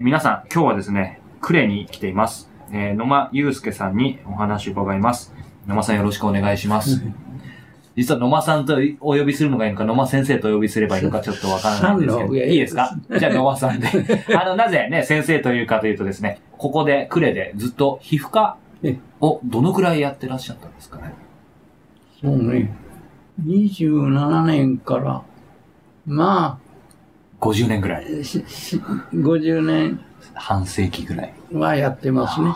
皆さん、今日はですね、呉に来ています。えー、野間祐介さんにお話を伺います。野間さんよろしくお願いします。実は野間さんとお呼びするのがいいのか、野間先生とお呼びすればいいのかちょっとわからないんですけど。いいですか？じゃあ野間さんで。あの、なぜね、先生というかというとですね、ここで呉でずっと皮膚科をどのくらいやってらっしゃったんですかね？そうね。27年から、ま50年ぐらい。あ、しし50年半世紀ぐらい。はやってますね。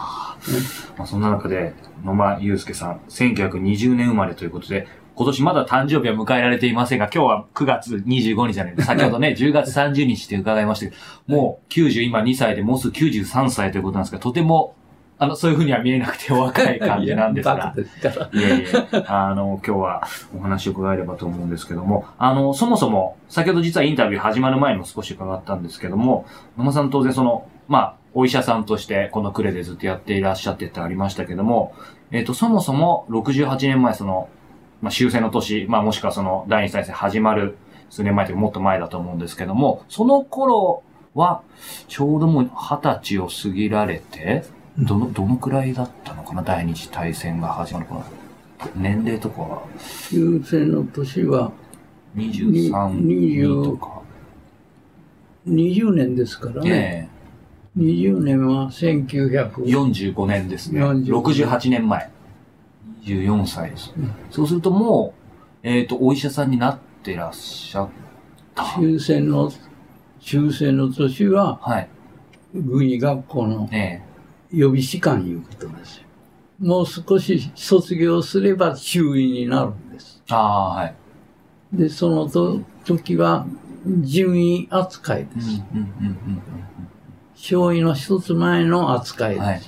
まあ、そんな中で、野間祐介さん、1920年生まれということで、今年まだ誕生日は迎えられていませんが、今日は9月25日じゃないです先ほどね、10月30日って伺いましたけど、もう90、今2歳で、もうすぐ93歳ということなんですが、とても、あの、そういうふうには見えなくてお若い感じなんです バが。いえいえ、あの、今日はお話を伺えればと思うんですけども、あの、そもそも、先ほど実はインタビュー始まる前にも少し伺ったんですけども、野間さん当然その、まあ、お医者さんとしてこのクレでずっとやっていらっしゃってってありましたけども、えっ、と、そもそも68年前その、まあ、終戦の年、まあ、もしくはその第二次大戦始まる数年前というかもっと前だと思うんですけども、その頃は、ちょうどもう二十歳を過ぎられて、どの、どのくらいだったのかな？第二次大戦が始まる頃。年齢とかは？終戦の年は23にとか。20年ですからね。え20年はえ1900。45年ですね。45 68年前。24歳です。うんそうするともう、えっ、と、お医者さんになってらっしゃった。終戦の、終戦の年は、はい。軍医学校のえ予備士官いうことですよ。もう少し卒業すれば中尉になるんです。えああ、はい。で、そのと時は順位扱いうん、です。うん、うん、少尉の一つ前の扱いうん。です。はい。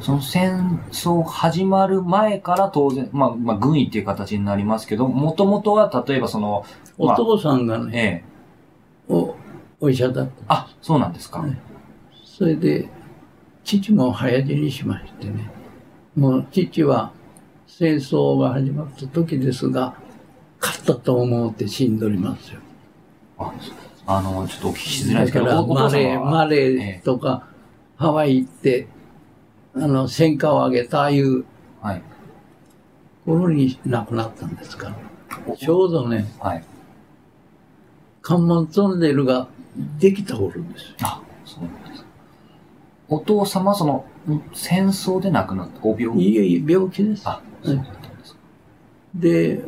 その戦争始まる前から当然、まあ、まあ、軍医っていう形になりますけど、もともとは例えばその、まあお父さんがね、ええおお医者だった。あ、そうなんですか。はいそれで、父も早死にしましてね。もう父は戦争が始まった時ですが、勝ったと思って死んでおりますよ。ああの、ちょっとお聞きしづらいですけど、だからマレー、マレーとか、ハワイ行って、あの、戦果を上げたああいうはい。頃に亡くなったんですから。ちょうどね、はい。関門トンネルができた頃ですよ。あ、そうなんです。お父様はその、ん戦争で亡くなった、ご病気いえいえ、病気です。あ、そうだったんですか。で、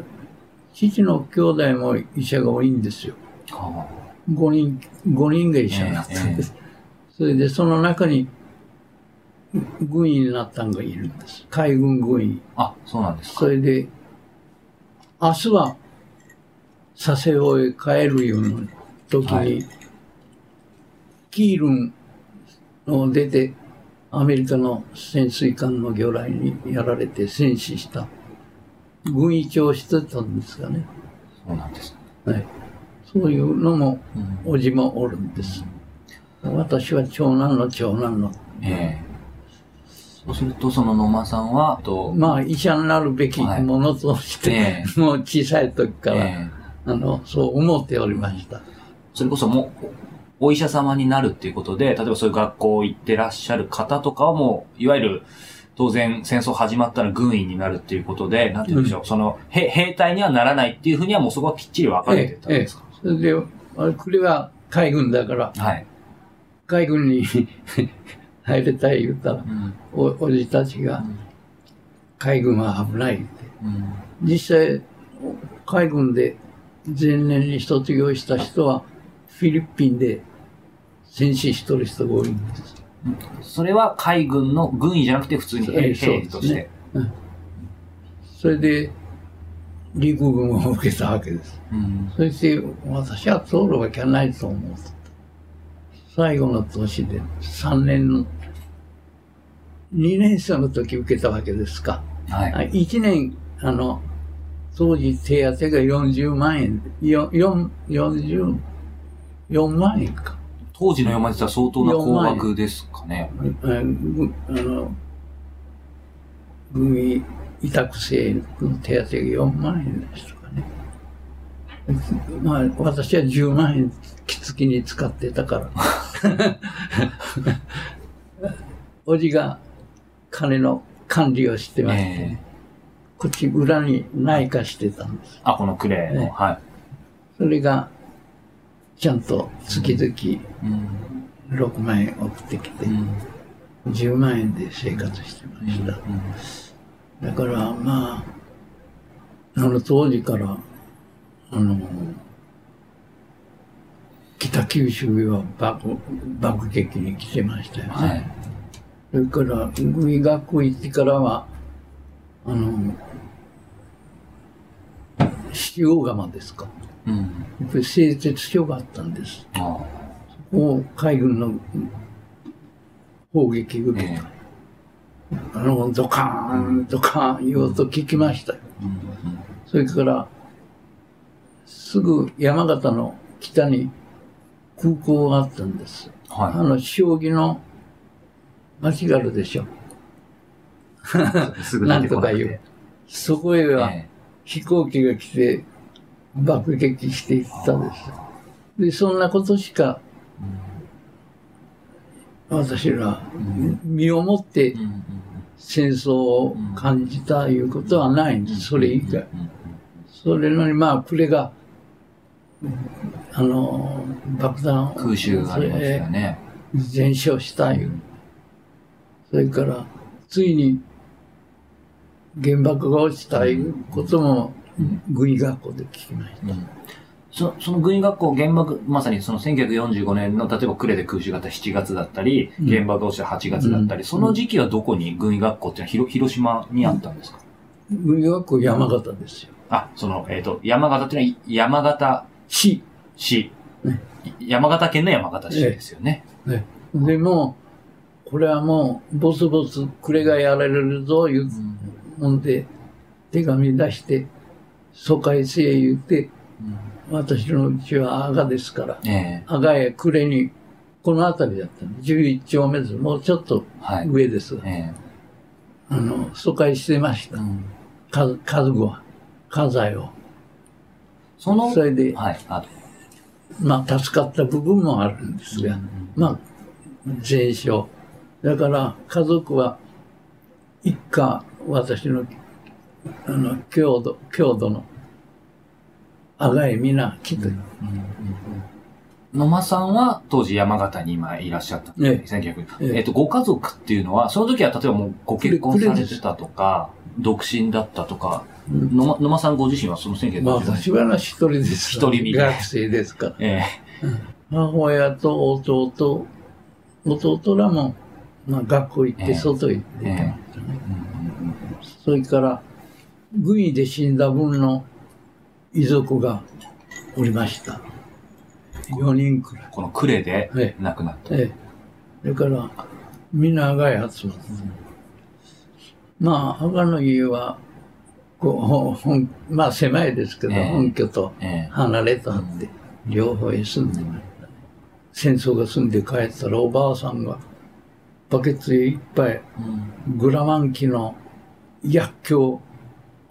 父の兄弟も医者が多いんですよ。は5人、五人が医者になったんです。それで、その中に、軍医になったのがいるんです。海軍軍医。あ、あそうなんですか。それで、明日は、佐世保へ帰るような時に、はいキールンを出て、アメリカの潜水艦の魚雷にやられて戦死した。軍医長をしてたんですがね。そうなんです。はい。そういうのも、うんおじもおるんです。私は長男の長男の、ええそうすると、その野間さんは、と、まあ医者になるべきものとして、ええ もう小さい時から、ええあの、そう思っておりました。それこそもう、お医者様になるっていうことで、例えばそういう学校行ってらっしゃる方とかはもう、いわゆる、当然戦争始まったら軍医になるっていうことで、なんて言うんでしょう、その、へ兵隊にはならないっていうふうにはもうそこはきっちり分かれてたんですか、それで、あれこれは海軍だから、はい。海軍に 入りたい言ったらう、ん。おおじたちが、海軍は危ないって。うん。実際、海軍で前年に卒業した人は、フィリピンで戦死しとる人が多いんです。それは海軍の軍医じゃなくて普通に兵ええそう兵として。ですねそれで、陸軍を受けたわけです。うん。そして、私は通るわけはないと思う。最後の年で、3年の、2年生の時受けたわけですか。はい。1年、あの、当時手当が40万円、よ4 40、4万円か。当時の山実は相当な高額ですかね。あの、軍医委託制の手当が4万円でしたかね。まあ、私は10万円月に使ってたから。おじが金の管理をしてまして、ええこっち裏に内科してたんです。あ、このクレーの。ねはい。それが、ちゃんと月々うん。6万円送ってきてう、ん。10万円で生活してました。だから、まあ、あの当時から、あの、北九州は爆爆撃に来てましたよね。はい。それから、軍医学校行ってからは、あの、塩釜ですか。うん。やっぱり製鉄所があったんです。あここを海軍の砲撃受けた。えあの、ドカーン、ドカーンいう音聞きましたよ。うん。それから、すぐ山形の北に空港があったんです。あはの、将棋の町があるでしょ。なんとか言う。そこへはえ飛行機が来て爆撃していったんです。で、そんなことしか私ら身をもって戦争を感じたいうことはないんです。それ以外。それのにまあ、これが、あの、爆弾を空襲がありましたよね。全焼したいう。それから、ついに原爆が落ちたいうことも軍医学校で聞きました。うんそその軍医学校原爆、まさにその1945年の、例えば呉で空襲があった7月だったり、うん原爆が落ちた8月だったり、うんその時期はどこに軍医学校っていうのは広広島にあったんですか、軍医学校山形ですよ。あ、その、えっ、と、山形っていうのは山形市。市ね。山形県の山形市ですよね。ね。でも、これはもう、ボツボツ、これがやられるぞ、いうもんで、手紙出して、疎開せえ言うて、私のうちは阿賀ですから、ええ阿賀へ暮れに、この辺りだったの。11丁目です。もうちょっとはい。上です。えあの、疎開してました。えうんか家具は、家財を。その、それで、はい。あと、まあ、助かった部分もあるんですが、まあ、全焼。だから、家族は、一家、私の、あの、郷土、郷土の、阿賀へ皆来て、野間さんは当時山形に今いらっしゃった。んですね。1900ええ。えっと、ご家族っていうのは、その時は例えばもうご結婚されてたとか、独身だったとか、うん。野間野間さんご自身はその1950まあ、年私は一人です。一人身。で学生ですから。え母親と弟、弟らも、まあ、学校行ってええ。外行って。それから、軍医で死んだ分の遺族がおりました。4人くらい。この呉でえ亡くなった。ええ。だから、みんな阿賀へ集まあ、阿賀の家は、こうまあ狭いですけど、ええ本拠とええ離れとあって、両方へ住んでましたね。戦争が済んで帰ったらおばあさんが、バケツへいっぱい、うんグラマン機の薬莢、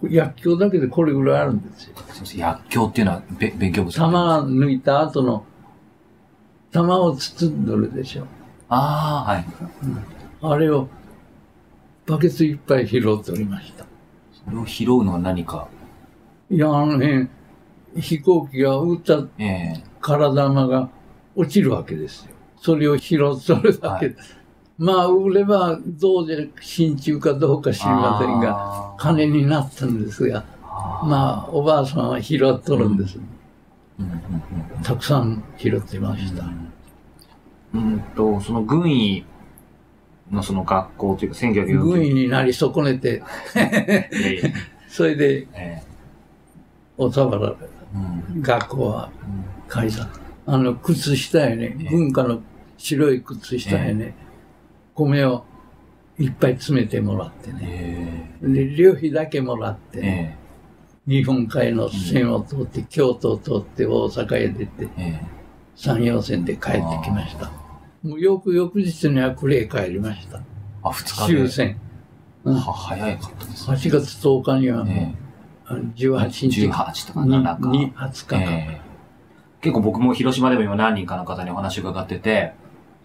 薬莢だけでこれぐらいあるんですよ。薬莢っていうのはべ勉強不足玉抜いた後の、玉を包んどるでしょ。ああ、はい。あれを、バケツいっぱい拾っておりました。それを拾うのは何か？いや、あの辺、飛行機が撃ったええ体玉が落ちるわけですよ。それを拾っておるだけで。まあ、売れば、どうで、真鍮かどうか知りませんが、金になったんですが、まあ、おばあさんは拾っとるんです。うん。うんうんたくさん拾ってました。うん。と、その軍医のその学校というか、1940軍医になり損ねて、で、それで、え収まられた。えうん。学校は解散。あの、靴下やね、文化の白い靴下やね、米をいっぱい詰めてもらってね。えで、旅費だけもらってえね、え日本海の線を通って、京都を通って大阪へ出て、ええ山陽線で帰ってきました。もう翌翌日には呉へ帰りました。あ、二日で？終戦。うんは、早かったですね。8月10日にはもう、えあ18日18とかに7か。に20日か。ええ結構僕も広島でも今何人かの方にお話を伺ってて、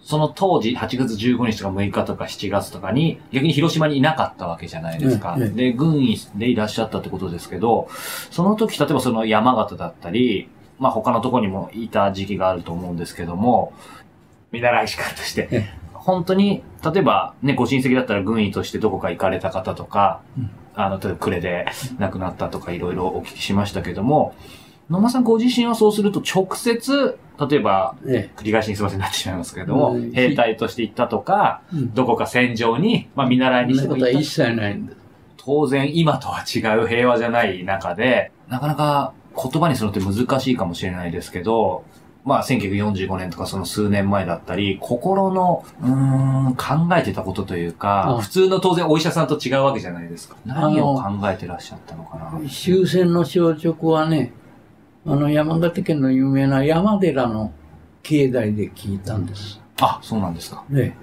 その当時8月15日とか6日とか7月とかに逆に広島にいなかったわけじゃないですか。ええで、軍医でいらっしゃったってことですけど、その時例えばその山形だったり、まあ他のところにもいた時期があると思うんですけども、見習い士官としてえ、本当に、例えばね、ご親戚だったら軍医としてどこか行かれた方とか、うん。あの、例えば呉で亡くなったとかいろいろお聞きしましたけども、野間さんご自身はそうすると直接、例えば、え繰り返しにすいませんなってしまいますけれども、うん兵隊として行ったとか、え。うん。どこか戦場に、まあ見習いそにしても行った一切ないんです。当然今とは違う平和じゃない中で、なかなか言葉にするのって難しいかもしれないですけど、まあ1945年とかその数年前だったり、心の、うーん、考えてたことというか、あ普通の当然お医者さんと違うわけじゃないですか。何を考えてらっしゃったのかな。終戦の消直はね、あの山形県の有名な山寺の境内で聞いたんです。あ、そうなんですか。ね、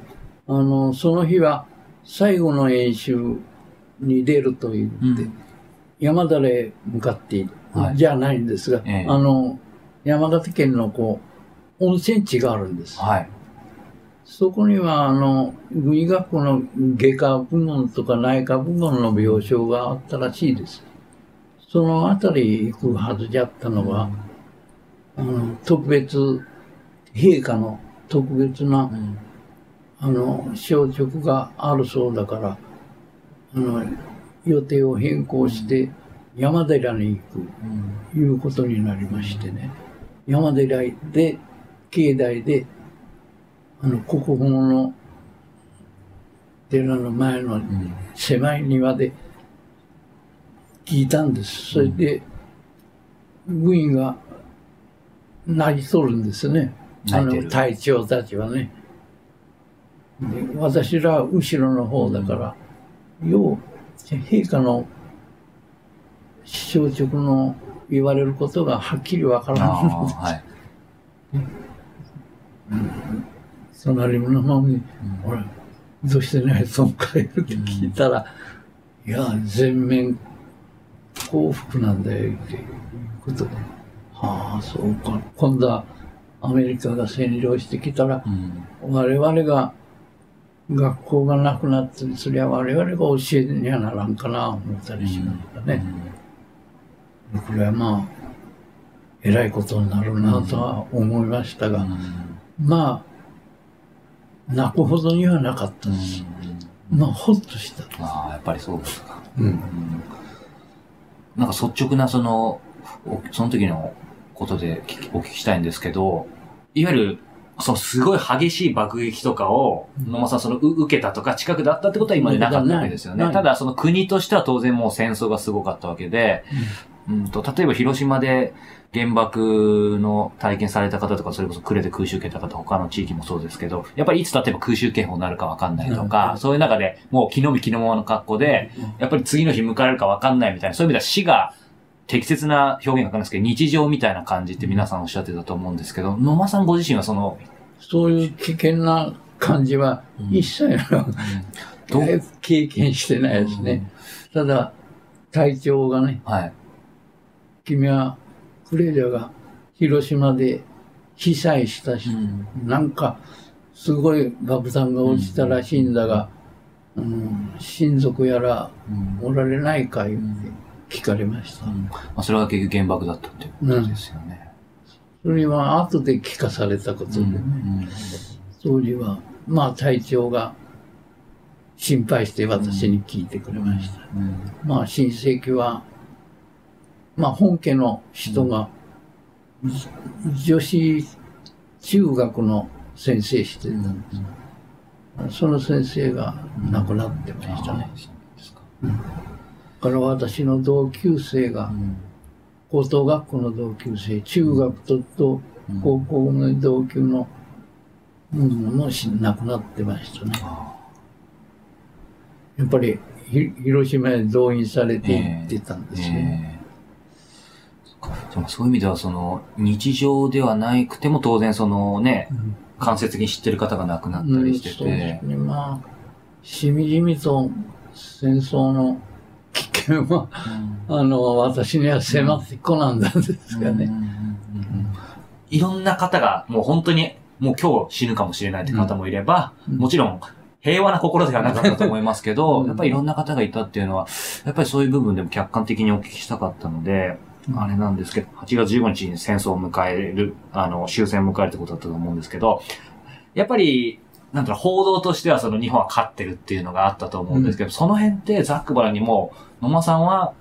あの、その日は最後の演習に出ると言って、うん山寺へ向かっている、はいじゃないんですが、ええあの、山形県のこう、温泉地があるんです。はい。そこには、あの、軍医学校の外科部門とか内科部門の病床があったらしいです。そのあたり行くはずじゃったのが、あの、特別、陛下の特別なう、ん。あの、消直があるそうだから、あの、予定を変更して山寺に行く、うん。いうことになりましてね。山寺で、境内で、あの、国宝の寺の前のうん。狭い庭で聞いたんです。それで、軍医が泣き取るんですね。あの、隊長たちはね。で私らは後ろの方だから、よう、陛下の消直の言われることがはっきりわからああ、ん。はい。隣の方に、うん俺、どうしてないと帰るって聞いたら、いや、全面幸福なんだよ、っていうことで。はあ、そうか。今度はアメリカが占領してきたら、うん我々が学校がなくなって、そりゃ我々が教えにはならんかな、思ったりしましたね。これはまあ、えらいことになるなとは思いましたが、まあ、泣くほどにはなかったです。まあ、ほっとした。ああ、やっぱりそうですか。うん。うんなんか率直なその、おその時のことでお聞きしたいんですけど、いわゆる、そのすごい激しい爆撃とかを、野間さんそのう受けたとか近くだったってことは今までなかったわけですよね。ただその国としては当然もう戦争がすごかったわけで、うんと、例えば広島で原爆の体験された方とか、それこそ呉で空襲受けた方、他の地域もそうですけど、やっぱりいつ例えば空襲警報になるかわかんないとか、うん。そういう中でもう気の身気のままの格好で、やっぱり次の日迎えるかわかんないみたいな、そういう意味では死が適切な表現がわかんないですけど、日常みたいな感じって皆さんおっしゃってたと思うんですけど、野間さんご自身はその、そういう危険な感じは一切どう？経験してないですね。ただ、隊長がね、はい。君はクレージャーが広島で被災したし、なんかすごい爆弾が落ちたらしいんだが、うん、親族やらうん。おられないかいって聞かれました。まあ、それが結局原爆だったっていうことですよね。それは後で聞かされたことでね、当時は、まあ隊長が心配して私に聞いてくれました。まあ親戚は、まあ本家の人が、女子中学の先生してたんです。その先生が亡くなってましたね。だから私の同級生が、高等学校の同級生、中学とと高校の同級の、うん、もし亡くなってましたね。やっぱり広島へ動員されて行ってたんですね。ええそっか。そういう意味では、その、日常ではなくても当然そのね、うん。間接的に知ってる方が亡くなったうんりしてそうでてす、ね。まあ、しみじみと戦争の危険は、あの、私には迫ってこなんだんですがね。いろんな方が、もう本当に、もう今日死ぬかもしれないって方もいれば、うん。もちろん、平和な心ではなかったと思いますけど、うん。やっぱりいろんな方がいたっていうのは、やっぱりそういう部分でも客観的にお聞きしたかったので、うんあれなんですけど、8月15日に戦争を迎える、あの、終戦を迎えるってことだったと思うんですけど、やっぱり、なんだろう、報道としてはその日本は勝ってるっていうのがあったと思うんですけど、その辺ってザックバラにも、野間さんは、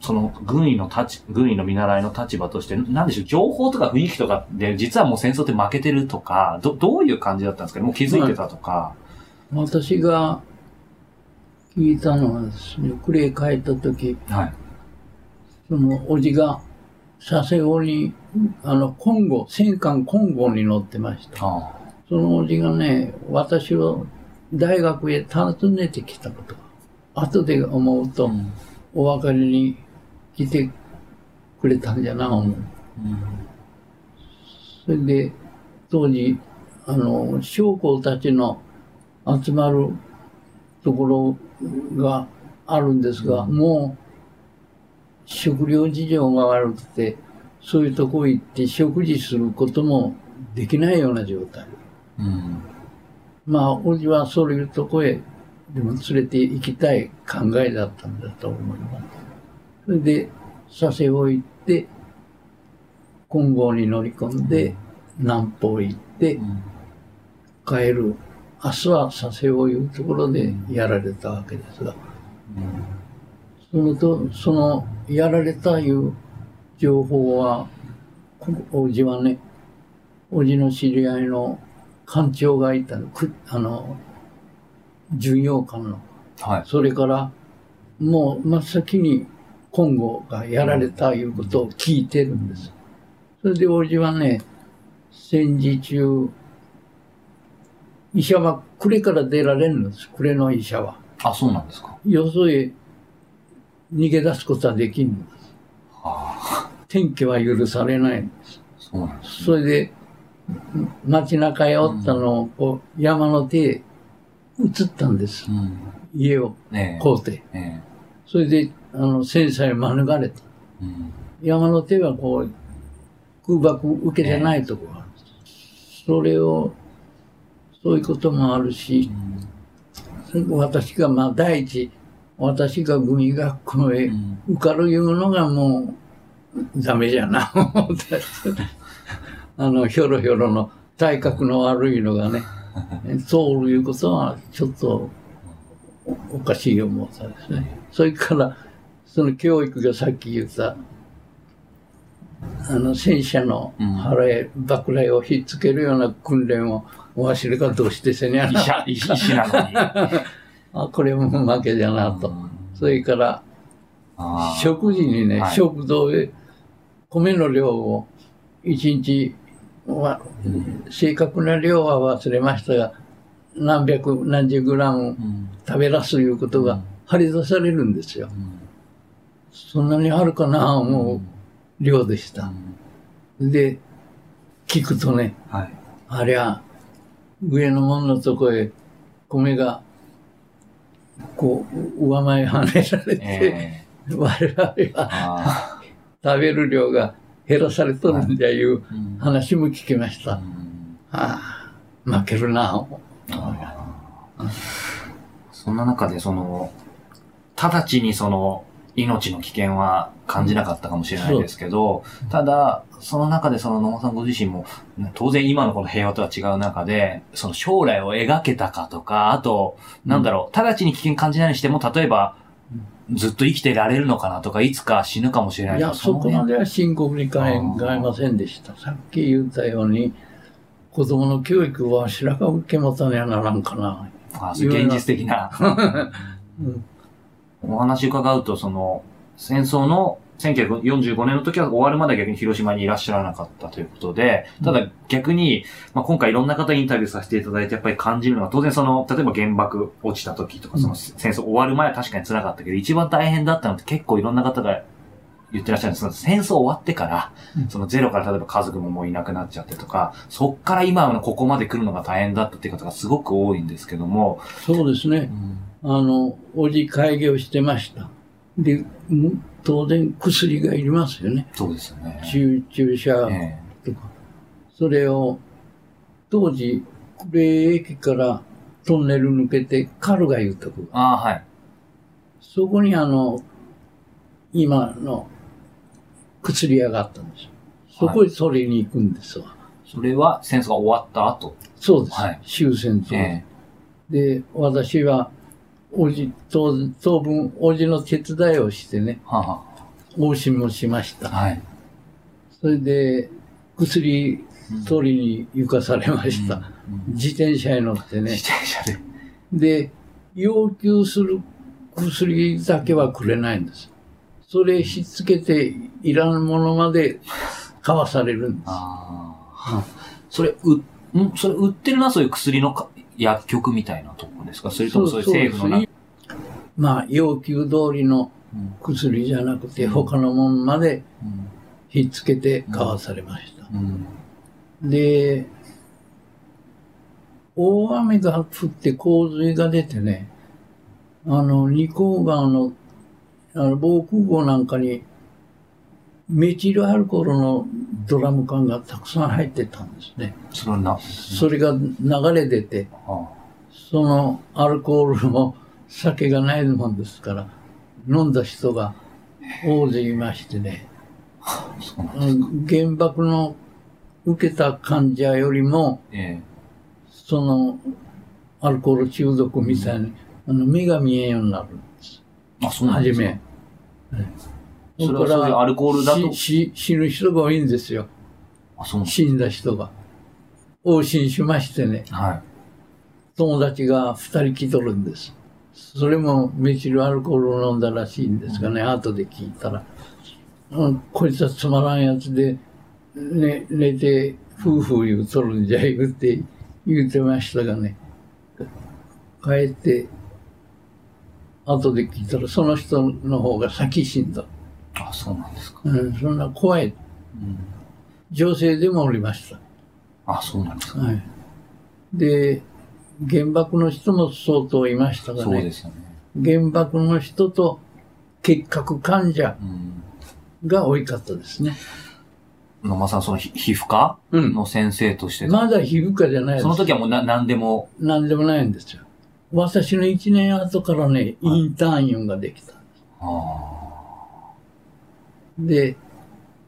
その軍医の立ち、軍医の見習いの立場として、なんでしょう、情報とか雰囲気とかで、実はもう戦争って負けてるとか、ど、どういう感じだったんですかね？もう気づいてたとか。私が聞いたのはですね、呉へ帰った時、はい。そのおじが佐世保に、あの、金剛、戦艦金剛に乗ってました。あ。そのおじがね、私を大学へ訪ねてきたこと。が、後で思うと、うん。お別れに来てくれたんじゃな、思う。それで、当時、あの、将校たちの集まるところがあるんですが、もう、食料事情が悪くて、そういうとこ行って食事することもできないような状態。うん。まあ、おじはそういうとこへでも連れて行きたい考えだったんだと思います。それで、佐世保行って、金剛に乗り込んで、南方行って帰る。明日は佐世保いうところでやられたわけですが、そのと、その、やられたいう情報は、こおじはね、おじの知り合いの艦長がいたの、くあの、巡洋艦の。はい。それから、もう真っ先に金剛がやられたいうことを聞いてるんです。それでおじはね、戦時中、医者は呉から出られるんです。呉の医者は。あ、そうなんですか。よそへ逃げ出すことはできんのです。はあ、天気は許されないんです。そうなんです。それで、街中へおったのを、こう、山の手へ移ったんです。うん。家を。買うて。ねそれで、あの、戦災免れた。え。うん。山の手はこう、空爆受けてないところがあるんです。それを、そういうこともあるし、私が、まあ、第一、私が軍医学校へ受かるいうのがもう、ダメじゃな、思ったあの、ひょろひょろの体格の悪いのがね、通るいうことは、ちょっと、おおかしい思ったですね。それから、その教育がさっき言った、あの、戦車の腹へ爆雷をひっつけるような訓練を、わしらがどうしてせにゃな。医者、医医師なのに。あ、これも負けじゃなと。それから、食事にね、はい。食堂へ米の量を一日は、正確な量は忘れましたが、何百、何十グラムうん。食べらすいうことが張り出されるんですよ。そんなにあるかな思う量でした。で、聞くとね、はい。ありゃ、上の門のとこへ米が、こう、上前跳ねられて、ええ我々はあ食べる量が減らされとるんじゃいう話も聞きました。うんああ、負けるな。そんな中で、その、直ちにその、命の危険は感じなかったかもしれないですけど、ただ、その中でその野間さんご自身も、当然今のこの平和とは違う中で、その将来を描けたかとか、あと、なんだろう、直ちに危険感じないにしても、例えば、ずっと生きてられるのかなとか、いつか死ぬかもしれないいや、そこまでは深刻に考えませんでした。さっき言ったように、子供の教育は白が受け持たにはならんかな。あそういう現実的な。うんお話伺うと、その、戦争の1945年の時は終わるまで逆に広島にいらっしゃらなかったということで、ただ逆に、まあ、今回いろんな方にインタビューさせていただいてやっぱり感じるのは、当然その、例えば原爆落ちた時とか、その戦争終わる前は確かに辛かったけど、一番大変だったのって結構いろんな方が言ってらっしゃるんです。けど、戦争終わってから、うん。そのゼロから例えば家族ももういなくなっちゃってとか、そっから今のここまで来るのが大変だったっていう方がすごく多いんですけども、そうですね。あの、おじ会議をしてました。で、む当然薬がいりますよね。そうですよね。注注射えとか。それを、当時、呉駅からトンネル抜けてカルガいうとこえああ、はい。そこにあの、今の薬屋があったんですよ。そこへ取りに行くんですわ。それは戦争が終わった後。そうです。はい終戦争。えで、私は、おじ、当当分、おじの手伝いをしてね、えはあは往診もしましあた。はい。それで、薬取りに行かされました。うんうん自転車に乗ってね自。転車で。で、要求する薬だけはくれないんです。それひっつけていらんものまで買わされるんです。ああ。それ、う、んそれ売ってるのはそういう薬のか薬局みたいなところですか？それともそういう政府のなそうまあ、要求通りのうん薬じゃなくて、他のもんまでうん。ひっつけて買わされました。うん。で、大雨が降って洪水が出てね、あの、二甲川の、あの、防空壕なんかに、メチルアルコールのドラム缶がたくさん入ってたんですね。それはな、それが流れ出て、あそのアルコールも酒がないもんですから、飲んだ人が大勢いましてね、原爆の受けた患者よりも、えそのアルコール中毒みたいに、あの目が見えんようになるんです。えあ、そうなんですかはじめ。それはそういうアルコールだと死ぬ人が多いんですよ。あ、そ死んだ人が。往診しましてね、はい。友達が二人来とるんです。それもメチルアルコールを飲んだらしいんですがね、後で聞いたら。うん、こいつはつまらんやつで、ね、寝て、夫婦言うとるんじゃ言うて、言うてましたがね。帰って、後で聞いたら、その人の方が先死んだ。あ、そうなんですか。うん、そんな怖い。うん女性でもおりました。あ、そうなんですか。はい。で、原爆の人も相当いましたがねそうで、すよね。原爆の人と結核患者うん。が多かったですね。野間さん、そのひ皮膚科うん。の先生として、まだ皮膚科じゃないです。その時はもうな何でも、何でもないんですよ。私の1年後からね、インターンユンができた。あで、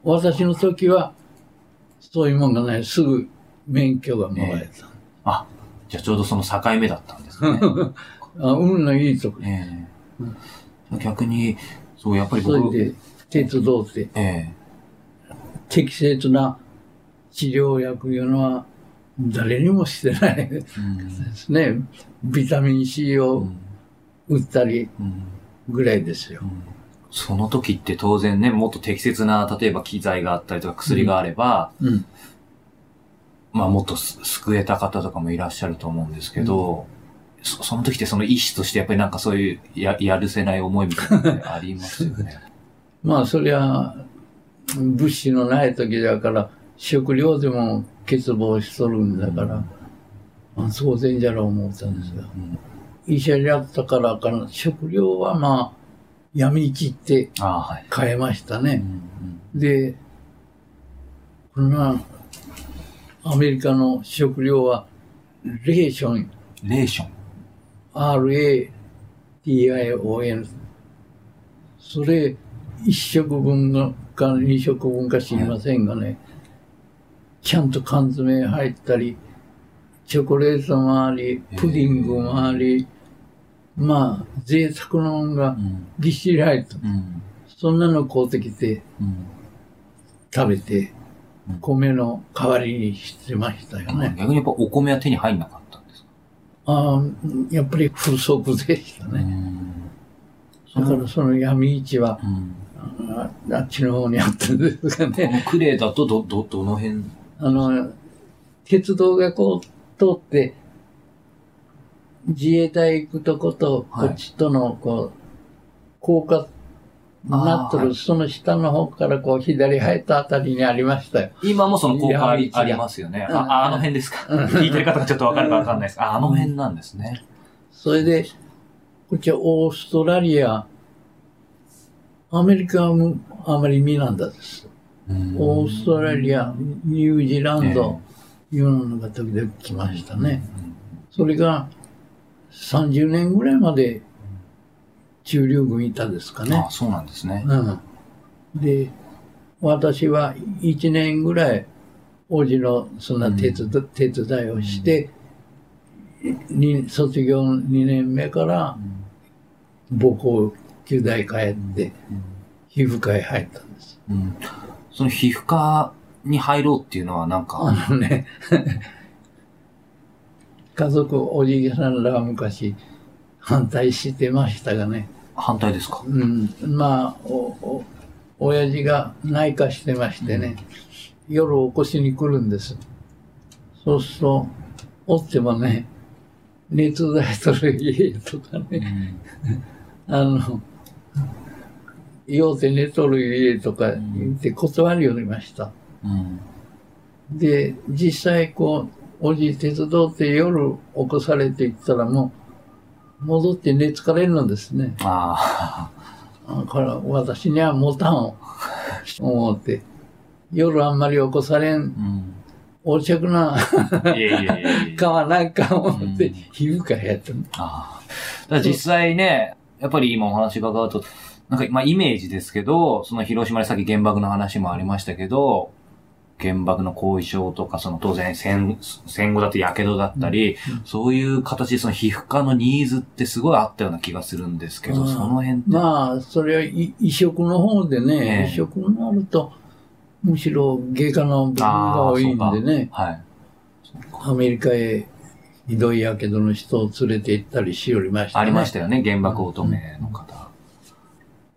私の時は、そういうもんがない。すぐ免許がもらえた。あ、じゃあちょうどその境目だったんですね。あ運のいいとこ。ええ逆に、そう、やっぱり僕、それで、鉄道ってえ適切な治療薬いうのは誰にもしてないでえうんす ね。ビタミン C をうん打ったりうんぐらいですよう。んその時って当然ね、もっと適切な、例えば機材があったりとか薬があれば、うん。まあもっとす救えた方とかもいらっしゃると思うんですけど、そその時ってその医師としてやっぱりなんかそういうややるせない思いみたいなのありますよね。まあそりゃ、物資のない時だから、食料でも欠乏しとるんだから、まあ当然じゃろう思ったんですが。うん。医者になったからかな、食料はまあ、闇市ってああ、はい。買えましたね。うんうんで、こんな、アメリカの食料は、レーション、レーション。R-A-T-I-O-N。それ、一食分がか二食分か知りませんがね、ちゃんと缶詰入ったり、チョコレートもあり、プディングもあり、まあ、贅沢なもんがうん。ぎっしり入って、うん。そんなの買うてきてうん。食べてうん、米の代わりにしてましたよね。逆にやっぱお米は手に入んなかったんですか？ああ、やっぱり不足でしたね。だからその闇市は、うん。ああっちの方にあったんですがこね。のクレーだとど、ど、どの辺？あの、鉄道がこう通って、自衛隊行くとこと、はいこっちとの、こう、高架なっとる、その下の方からこう左入ったあたりにありましたよ。今もその高架ありますよね。うんあ、あの辺ですか？うん聞いてる方がちょっとわかるかわかんないです。あ、あの辺なんですね。それで、こっちはオーストラリア、アメリカはもあまり見なんだです。オーストラリア、ニュージーランド、いうのが時々来ましたね。それが30年ぐらいまで中流軍いたですかねあ、。そうなんですね。うん。で、私は1年ぐらい、王子のそんな手伝,、手伝いをして、に卒業2年目から母校九大帰って、皮膚科へ入ったんです。うんその皮膚科に入ろうっていうのはなんあか、のね、家族、おじいさんらは昔反対してましたがね、反対ですか？うん、まあ、お、お、親父が内科してましてね、夜起こしに来るんです。そうすると、おってもね、熱剤取る家とかね、あの、用で寝とる家とか言って断りよりました。うん。で、実際こう、おじい手伝って夜起こされていったらもう、戻って寝疲れるのですね。あだから私には持たんを思って、夜あんまり起こされあ。ん、うん。横着な。かはなんか思ってうん、皮膚科やったの。ああ。実際ね、やっぱり今お話伺うと、なんか、まあイメージですけど、その広島でさっき原爆の話もありましたけど、原爆の後遺症とか、その当然戦戦後だと火傷だったり、うんそういう形でその皮膚科のニーズってすごいあったような気がするんですけど、うんその辺って。まあ、それはい移植の方でえね、え移植になると、むしろ外科の部分が多いんでね、はい。アメリカへひどい火傷の人を連れて行ったりしおりましたね。ありましたよね、原爆乙女の方。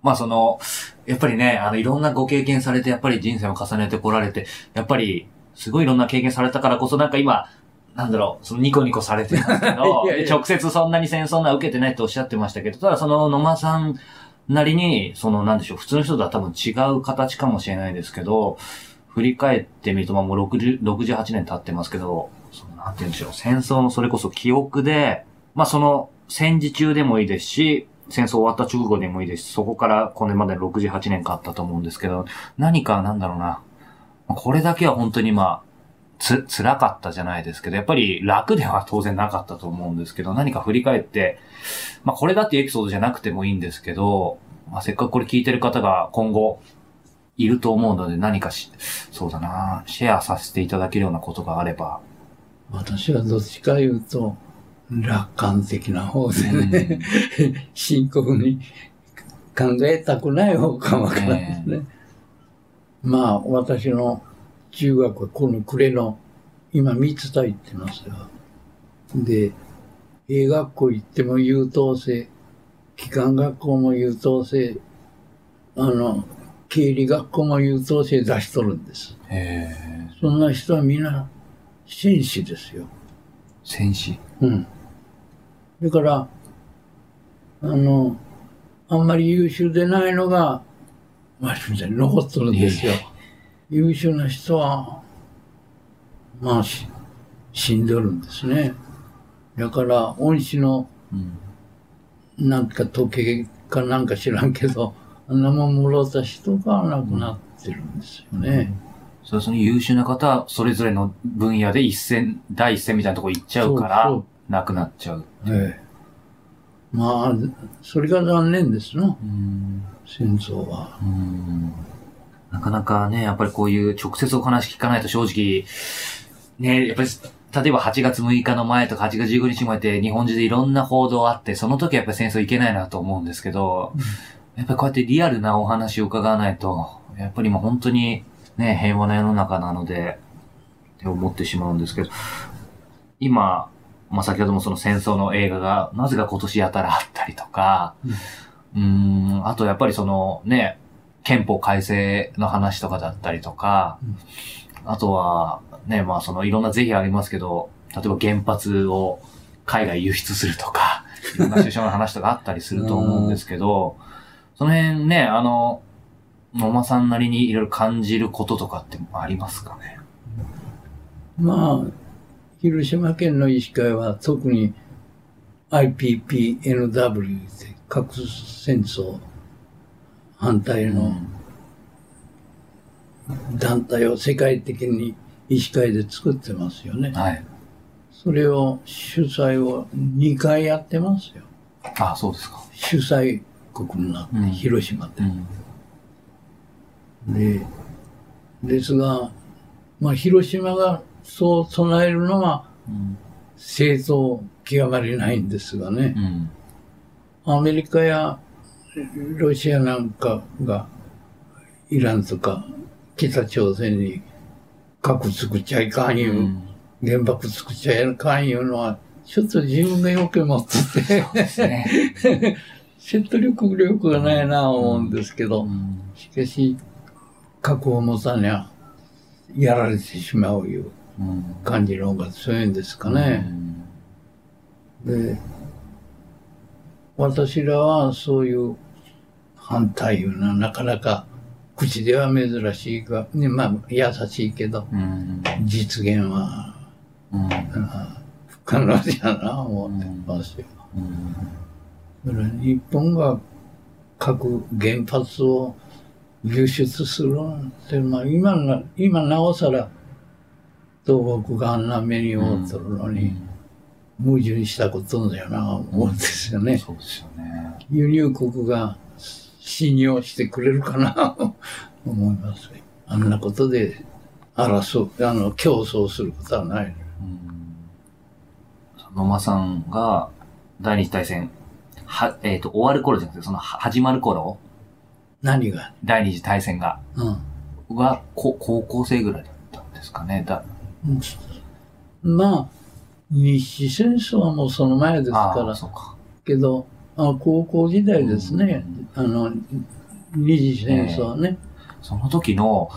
まあその、やっぱりね、あの、いろんなご経験されて、やっぱり人生を重ねてこられて、やっぱり、すごいいろんな経験されたからこそ、なんか今、なんだろう、そのニコニコされてますけど いやいや。で直接そんなに戦争な受けてないとおっしゃってましたけど、ただその野間さんなりに、そのなんでしょう、普通の人とは多分違う形かもしれないですけど、振り返ってみると、まあもう60 68年経ってますけど、そのなんて言うんでしょう、戦争のそれこそ記憶で、まあその戦時中でもいいですし、戦争終わった直後でもいいですし、そこからこれまで68年かあったと思うんですけど、何かなんだろうな、これだけは本当にまあ、つ、辛かったじゃないですけど、やっぱり楽では当然なかったと思うんですけど、何か振り返って、まあこれだってエピソードじゃなくてもいいんですけど、まあせっかくこれ聞いてる方が今後いると思うので何かし、そうだな、シェアさせていただけるようなことがあれば。私はどっちか言うと、楽観的な方でね、深刻に考えたくない方かもわからないですね。まあ、私の中学はこの暮れの、今三つ田行ってますよ。で、英学校行っても優等生、機関学校も優等生、あの、経理学校も優等生出しとるんです。へそんな人は皆紳士ですよ。戦士？うん。だから、あの、あんまり優秀でないのが、私みたいに残っとるんですよ。優秀な人は、まあ、し死んでるんですね。だから、恩師の、うん。なんか時計かなんか知らんけど、あんなもんもろった人が亡くなってるんですよね。それその優秀な方は、それぞれの分野で一戦、第一線みたいなとこ行っちゃうからそう、なくなっちゃう。ええ。まあ、それが残念ですの、うん。戦争は。うん。なかなかね、やっぱりこういう直接お話聞かないと正直、ね、やっぱり、例えば8月6日の前とか8月15日前って日本中でいろんな報道あって、その時はやっぱり戦争いけないなと思うんですけど、やっぱりこうやってリアルなお話を伺わないと、やっぱり今本当にね、平和な世の中なので、って思ってしまうんですけど、今、まあ、先ほどもその戦争の映画が、なぜか今年やたらあったりとか、うーん、あとやっぱりそのね、憲法改正の話とかだったりとか、あとはね、まあそのいろんな是非ありますけど、例えば原発を海外輸出するとか、いろんな首相の話とかあったりすると思うんですけど、その辺ね、あの、野間さんなりにいろいろ感じることとかってありますかね？まあ、広島県の医師会は特に IPPNW で核戦争反対の団体を世界的に医師会で作ってますよね。はい。それを主催を2回やってますよ。あ、そうですか。主催国になって、うん広島でう。ん。で、ですが、まあ、広島がそう唱えるのはうん。正当極まりないんですがねう、ん。アメリカやロシアなんかがイランとか北朝鮮に核作っちゃいかんいう、うん原爆作っちゃいかんいうのは、ちょっと自分がよく持ってて、ね。説得力力がないなぁ思うんですけど、うんしかし、核を持たにゃ、やられてしまういううん。感じの方が強いん。ですかね。で、私らはそういう反対いうのはなかなか口では珍しいが、ね、まあ優しいけど、うん。実現はうん。不可能じゃな思ってますよ。うん。日本が核原発を輸出するなん。て、まあ今な、今なおさら東北があんな目に遭うとるのに、矛盾したことだよな思うんですよね。そうですよね。輸入国が信用してくれるかな 思いますよ。あんなことで争う、あの、競争することはない。野間さんが第二次大戦、は、えっ、と、終わる頃じゃなくて、その、は始まる頃、何が？第二次大戦が、うん。は、こ高校生ぐらいだったんですかね。だまあ、日清戦争はもうその前ですから、そうか。けど、あ高校時代ですね。あの、二次戦争はね。その時の、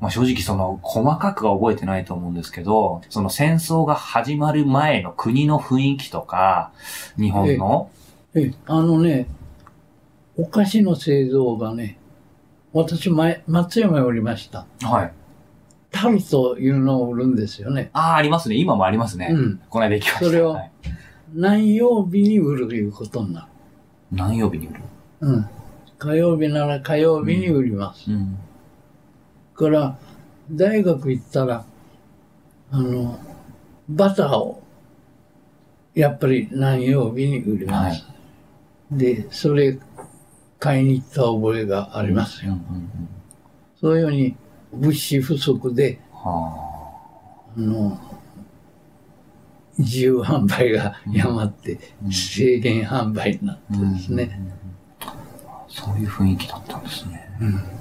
まあ、正直その、細かくは覚えてないと思うんですけど、その戦争が始まる前の国の雰囲気とか、日本の、えあのね、お菓子の製造がね、私前、松山におりました。はい。タルというのを売るんですよね。ああ、ありますね。今もありますね。うん。この間行きました。それをはい何曜日に売るということになる。何曜日に売る？うん。火曜日なら火曜日に売ります。うん。から、大学行ったら、あの、バターを、やっぱり何曜日に売ります。で、それ、買いに行った覚えがありますよ。うんうんうん。そういうように、物資不足で、はあの、自由販売がやまって、うん制限販売になってあ。ですね。そういう雰囲気だったんですね。うん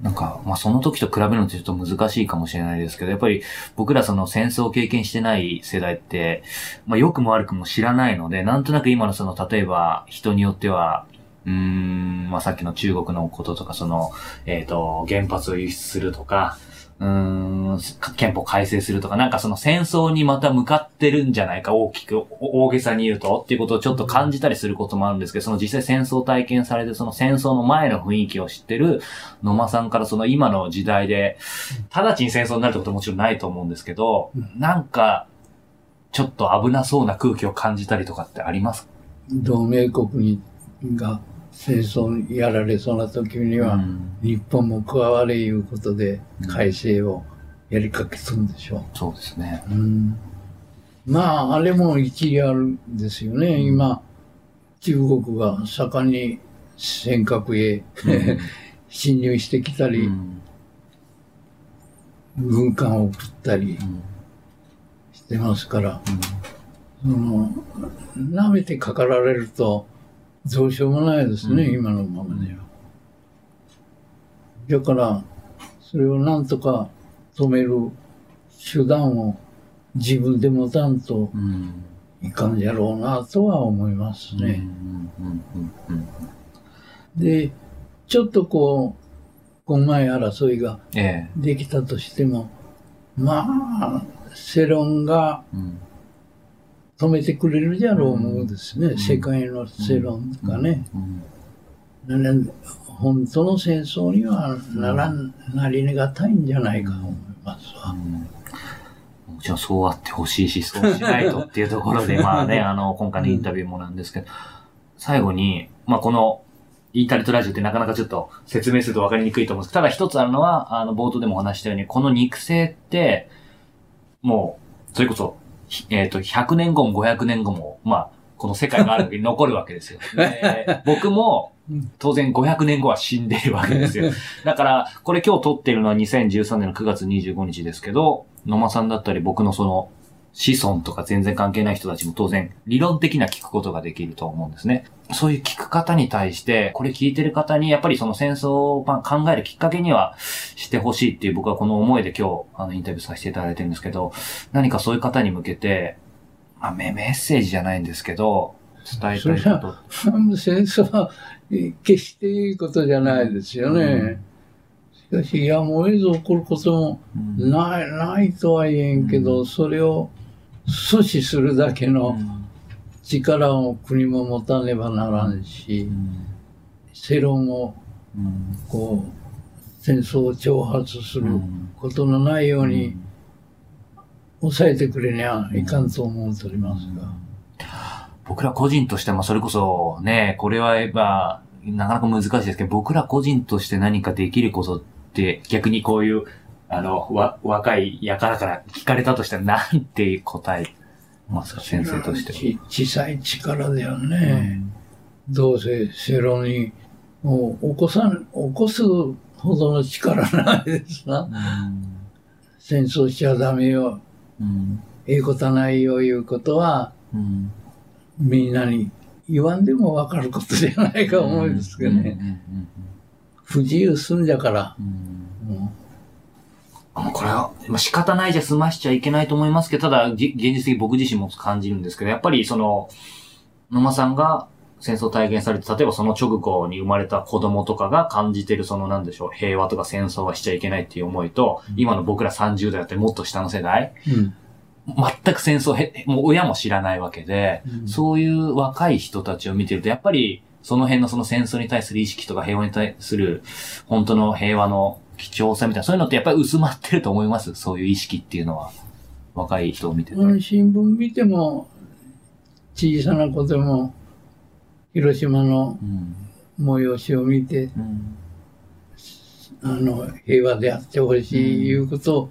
なんか、まあ、その時と比べるのってちょっと難しいかもしれないですけど、やっぱり僕らその戦争を経験してない世代って、まあ、良くも悪くも知らないので、なんとなく今のその、例えば人によっては、うん、まあ、さっきの中国のこととか、その、えっ、と、原発を輸出するとか、うん、憲法改正するとか、なんかその戦争にまた向かってるんじゃないか、大きく、大げさに言うと、っていうことをちょっと感じたりすることもあるんですけど、その実際戦争体験されて、その戦争の前の雰囲気を知ってる野間さんからその今の時代で、直ちに戦争になるってことはもちろんないと思うんですけど、なんか、ちょっと危なそうな空気を感じたりとかってありますか？同盟国が戦争にやられそうな時には、うん。日本も加われいうことで改正をやりかけするんでしょそうですね。う。うん、まあ、あれも一理あるんですよね。今、中国が盛んに尖閣へ 侵入してきたり、うん。軍艦を送ったりうん。してますから、その、舐めてかかられると、どうしようもないですね、うん今のままでは。だから、それをなんとか止める手段を自分で持たんとうんいかんやろうなとは思いますうんね。で、ちょっとこう、今前争いがええ。できたとしても、まあ、世論がうん止めてくれるじゃろう思うんですね、ん。世界の世論とかね。本当の戦争にはならん、なりがたいんじゃないかと思いますわ。もちろんそうあってほしいし、そうしないとっていうところで、まあね、あの、今回のインタビューもなんですけど、最後に、まあこの、インターネットラジオってなかなかちょっと説明すると分かりにくいと思うんですけど、ただ一つあるのは、あの、冒頭でもお話したように、この肉声って、もう、それこそ、ひえっ、と、100年後も500年後も、まあ、この世界がある時に残るわけですよ。で僕もうん、当然500年後は死んでるわけですよ。だから、これ今日撮ってるのは2013年の9月25日ですけど、野間さんだったり僕のその、子孫とか全然関係ない人たちも当然理論的な聞くことができると思うんですね。そういう聞く方に対して、これ聞いてる方にやっぱりその戦争をまあ考えるきっかけにはしてほしいっていう僕はこの思いで今日あのインタビューさせていただいてるんですけど、何かそういう方に向けて、まあメメッセージじゃないんですけど、伝えたいこと。戦争はえ決していいことじゃないですよね。しかし、やむを得ず起こることもうんない、ないとは言えんけど、うんそれを阻止するだけの力を国も持たねばならんし、世論をうん。こう、戦争を挑発するうん。ことのないように抑えてくれにはいかんと思うとりますが。僕ら個人としては、まあそれこそね、これはやっぱ、なかなか難しいですけど、僕ら個人として何かできることって、逆にこういう、あの、わ、若い輩から聞かれたとしたら、なんて答えますか、先生としては。ち小さい力だよね。どうせ世論にもう起こさん、起こすほどの力ないですな。戦争しちゃダメよ。うん。ええことはないよいうことは、うん。みんなに言わんでもわかることじゃないか思うんですけどね。不自由すんじゃから。うん。ももうこれは、まあ、仕方ないじゃ済ましちゃいけないと思いますけど、ただ、じ現実的に僕自身も感じるんですけど、やっぱりその、野間さんが戦争を体験されて、例えばその直後に生まれた子供とかが感じてるそのなんでしょう、平和とか戦争はしちゃいけないっていう思いと、今の僕ら30代だってもっと下の世代、ううん。全く戦争へ、もう親も知らないわけで、うん。そういう若い人たちを見てると、やっぱり、その辺のその戦争に対する意識とか平和に対する、本当の平和の貴重さみたいな、そういうのってやっぱり薄まってると思います？そういう意識っていうのは。若い人を見てて。うん新聞見ても、小さな子でも、広島のうん。催しを見て、うん。あの、平和であってほしいいうことを、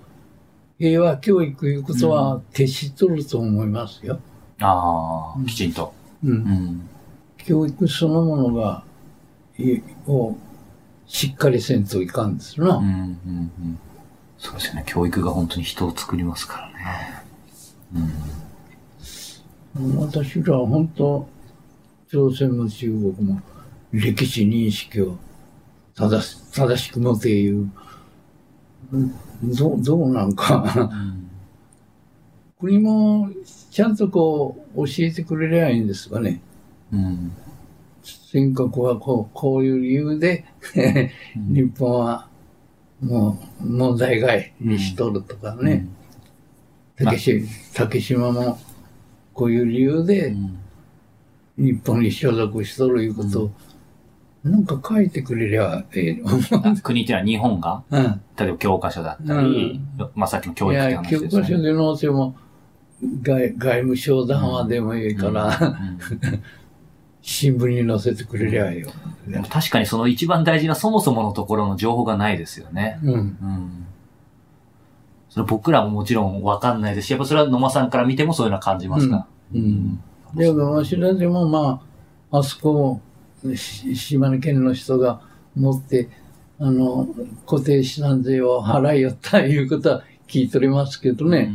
平和教育いうことは徹しとると思いますよ。ああ、うんきちんと。うんうん。教育そのものが、いをしっかりせんといかんですな。うん。うん。うん。そうですよね。教育が本当に人を作りますからね。うん。私らは本当、朝鮮も中国も歴史認識を正し正しく持ていう、うんどうどうなんか。国もちゃんとこう教えてくれりゃいいんですがね。うん。戦国はこうこういう理由で日本はもう問題外にしとるとかね。うん。竹し竹島もこういう理由うでん。日本に所属しとるいうことを、なんか書いてくれりゃええ国ってのは日本が？うん。例えば教科書だったり、まあさっきの教い育って話ですね。科書で載せも外外務省談話でもいいから、うん新聞に載せてくれりゃええよ。でも確かにその一番大事なそもそものところの情報がないですよね。うん。うん。それ僕らももちろんわかんないですし、やっぱそれは野間さんから見てもそういうのは感じますか、うん。でも、わしらでもまあ、あそこをし島根県の人が持って、あの、固定資産税を払いよったいうことは聞いておりますけどうんね。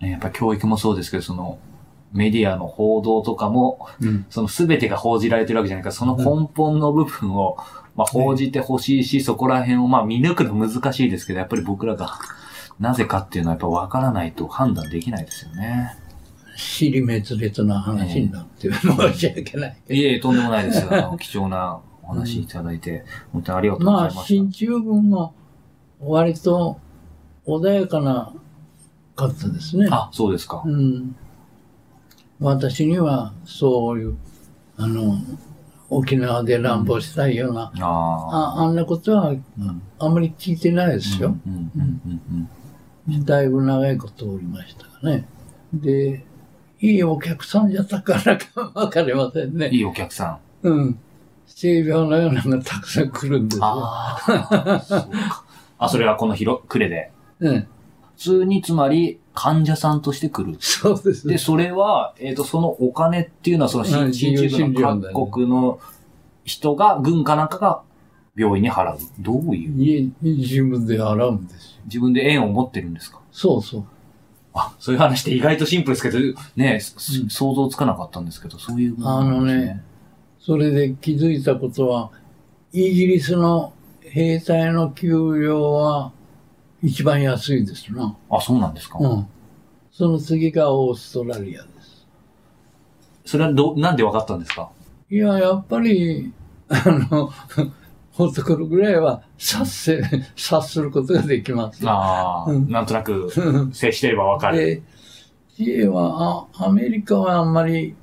ねやっぱ教育もそうですけど、そのメディアの報道とかも、うん。その全てが報じられてるわけじゃないから、その根本の部分を、まあ報じてほしいし、そこら辺をまあ見抜くの難しいですけど、やっぱり僕らがなぜかっていうのはやっぱ分からないと判断できないですよね。尻滅裂な話になって申し訳ない。いえ、とんでもないです。あの、貴重なお話いただいて、本当にありがとうごまあ、ざいました。進駐軍も割と穏やかなかったですね。あ、そうですかう。ん。私にはそういう、あの、沖縄で乱暴したいような、ああ。ああんなことはうんあんまり聞いてないですよ。うんうんうんうんだいぶ長いことおりましたがね。で、いいお客さんじゃったからかわかりませんね。うんいいお客さん。うん。性病のようなのがたくさん来るんですよ。ああ。そうか。あ、それはこの広、クレで。うん。普通につまり患者さんとして来る。そうです。で、それは、えっ、と、そのお金っていうのは、そのうん新新中部の各国の人が、軍かなんかが病院に払う。どういう？家に自分で洗うんですよ。自分で縁を持ってるんですか？そうそう。あ、そういう話って意外とシンプルですけど、ね、すうん想像つかなかったんですけど、そういうもあのね、それで気づいたことは、イギリスの兵隊の給料は一番安いですな。あ、そうなんですか、うん。その次がオーストラリアです。それはど、なんで分かったんですか？いや、やっぱり、あの、ほっとくるぐらいは察せ、察することができます。ああ、うんなんとなく接してれば分かる。で、CA はあ、アメリカはあんまり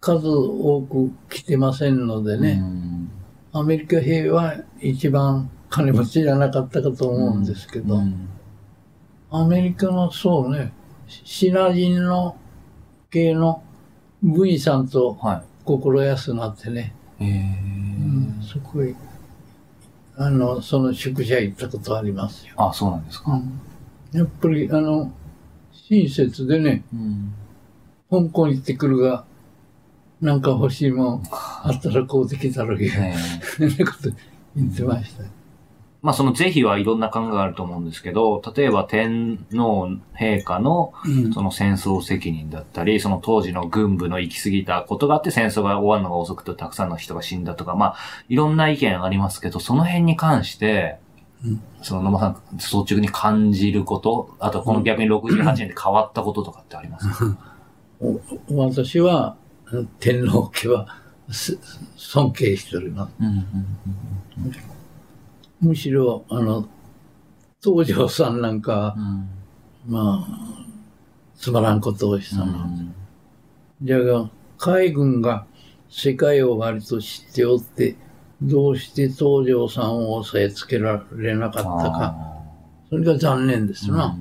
数多く来てませんのでね、うんアメリカ兵は一番金持ちじゃなかったかと思うんですけど、うんアメリカのそうね、シナ人の系の部員さんとは心安なってね、い。えーうんそこへ、あの、その宿舎行ったことありますよ。あ、そうなんですか。うんやっぱり、あの、親切でね、うん香港行ってくるが、なんか欲しいもんあったら買うてきたらいい。え そんなこと言ってましたよ。まあその是非はいろんな考えがあると思うんですけど、例えば天皇陛下のうん。その戦争責任だったり、その当時の軍部の行き過ぎたことがあって戦争が終わるのが遅くてたくさんの人が死んだとか、まあいろんな意見ありますけど、その辺に関して、うん。その野間さん、率直に感じること、あとこの逆に68年で変わったこととかってありますか、お私は天皇家はす尊敬しております。うんうんむしろ、あの、東條さんなんかう、ん。まあ、つまらんことをしたうの。ん。じゃが、海軍が世界を割と知っておって、どうして東條さんを押さえつけられなかったか、あそれが残念ですな。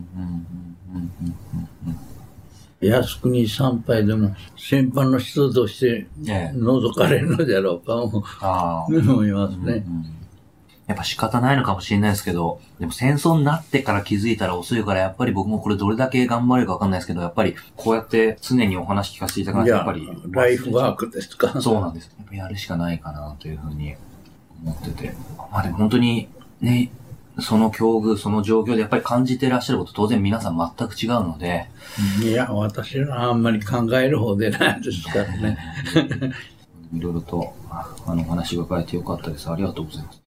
靖国参拝でも先般の人としてええ。覗かれるのじゃろうか思いますね。うんうんやっぱ仕方ないのかもしれないですけど、でも戦争になってから気づいたら遅いから、やっぱり僕もこれどれだけ頑張れるかわかんないですけど、やっぱりこうやって常にお話聞かせていただかないいやとやっぱり。、ライフワークですか。そうなんです。やっぱやるしかないかなというふうに思ってて。まあでも本当にね、その境遇、その状況でやっぱり感じてらっしゃること当然皆さん全く違うので、いや、私はあんまり考える方でないですからね。いろいろとああのお話が伺えてよかったです。ありがとうございます。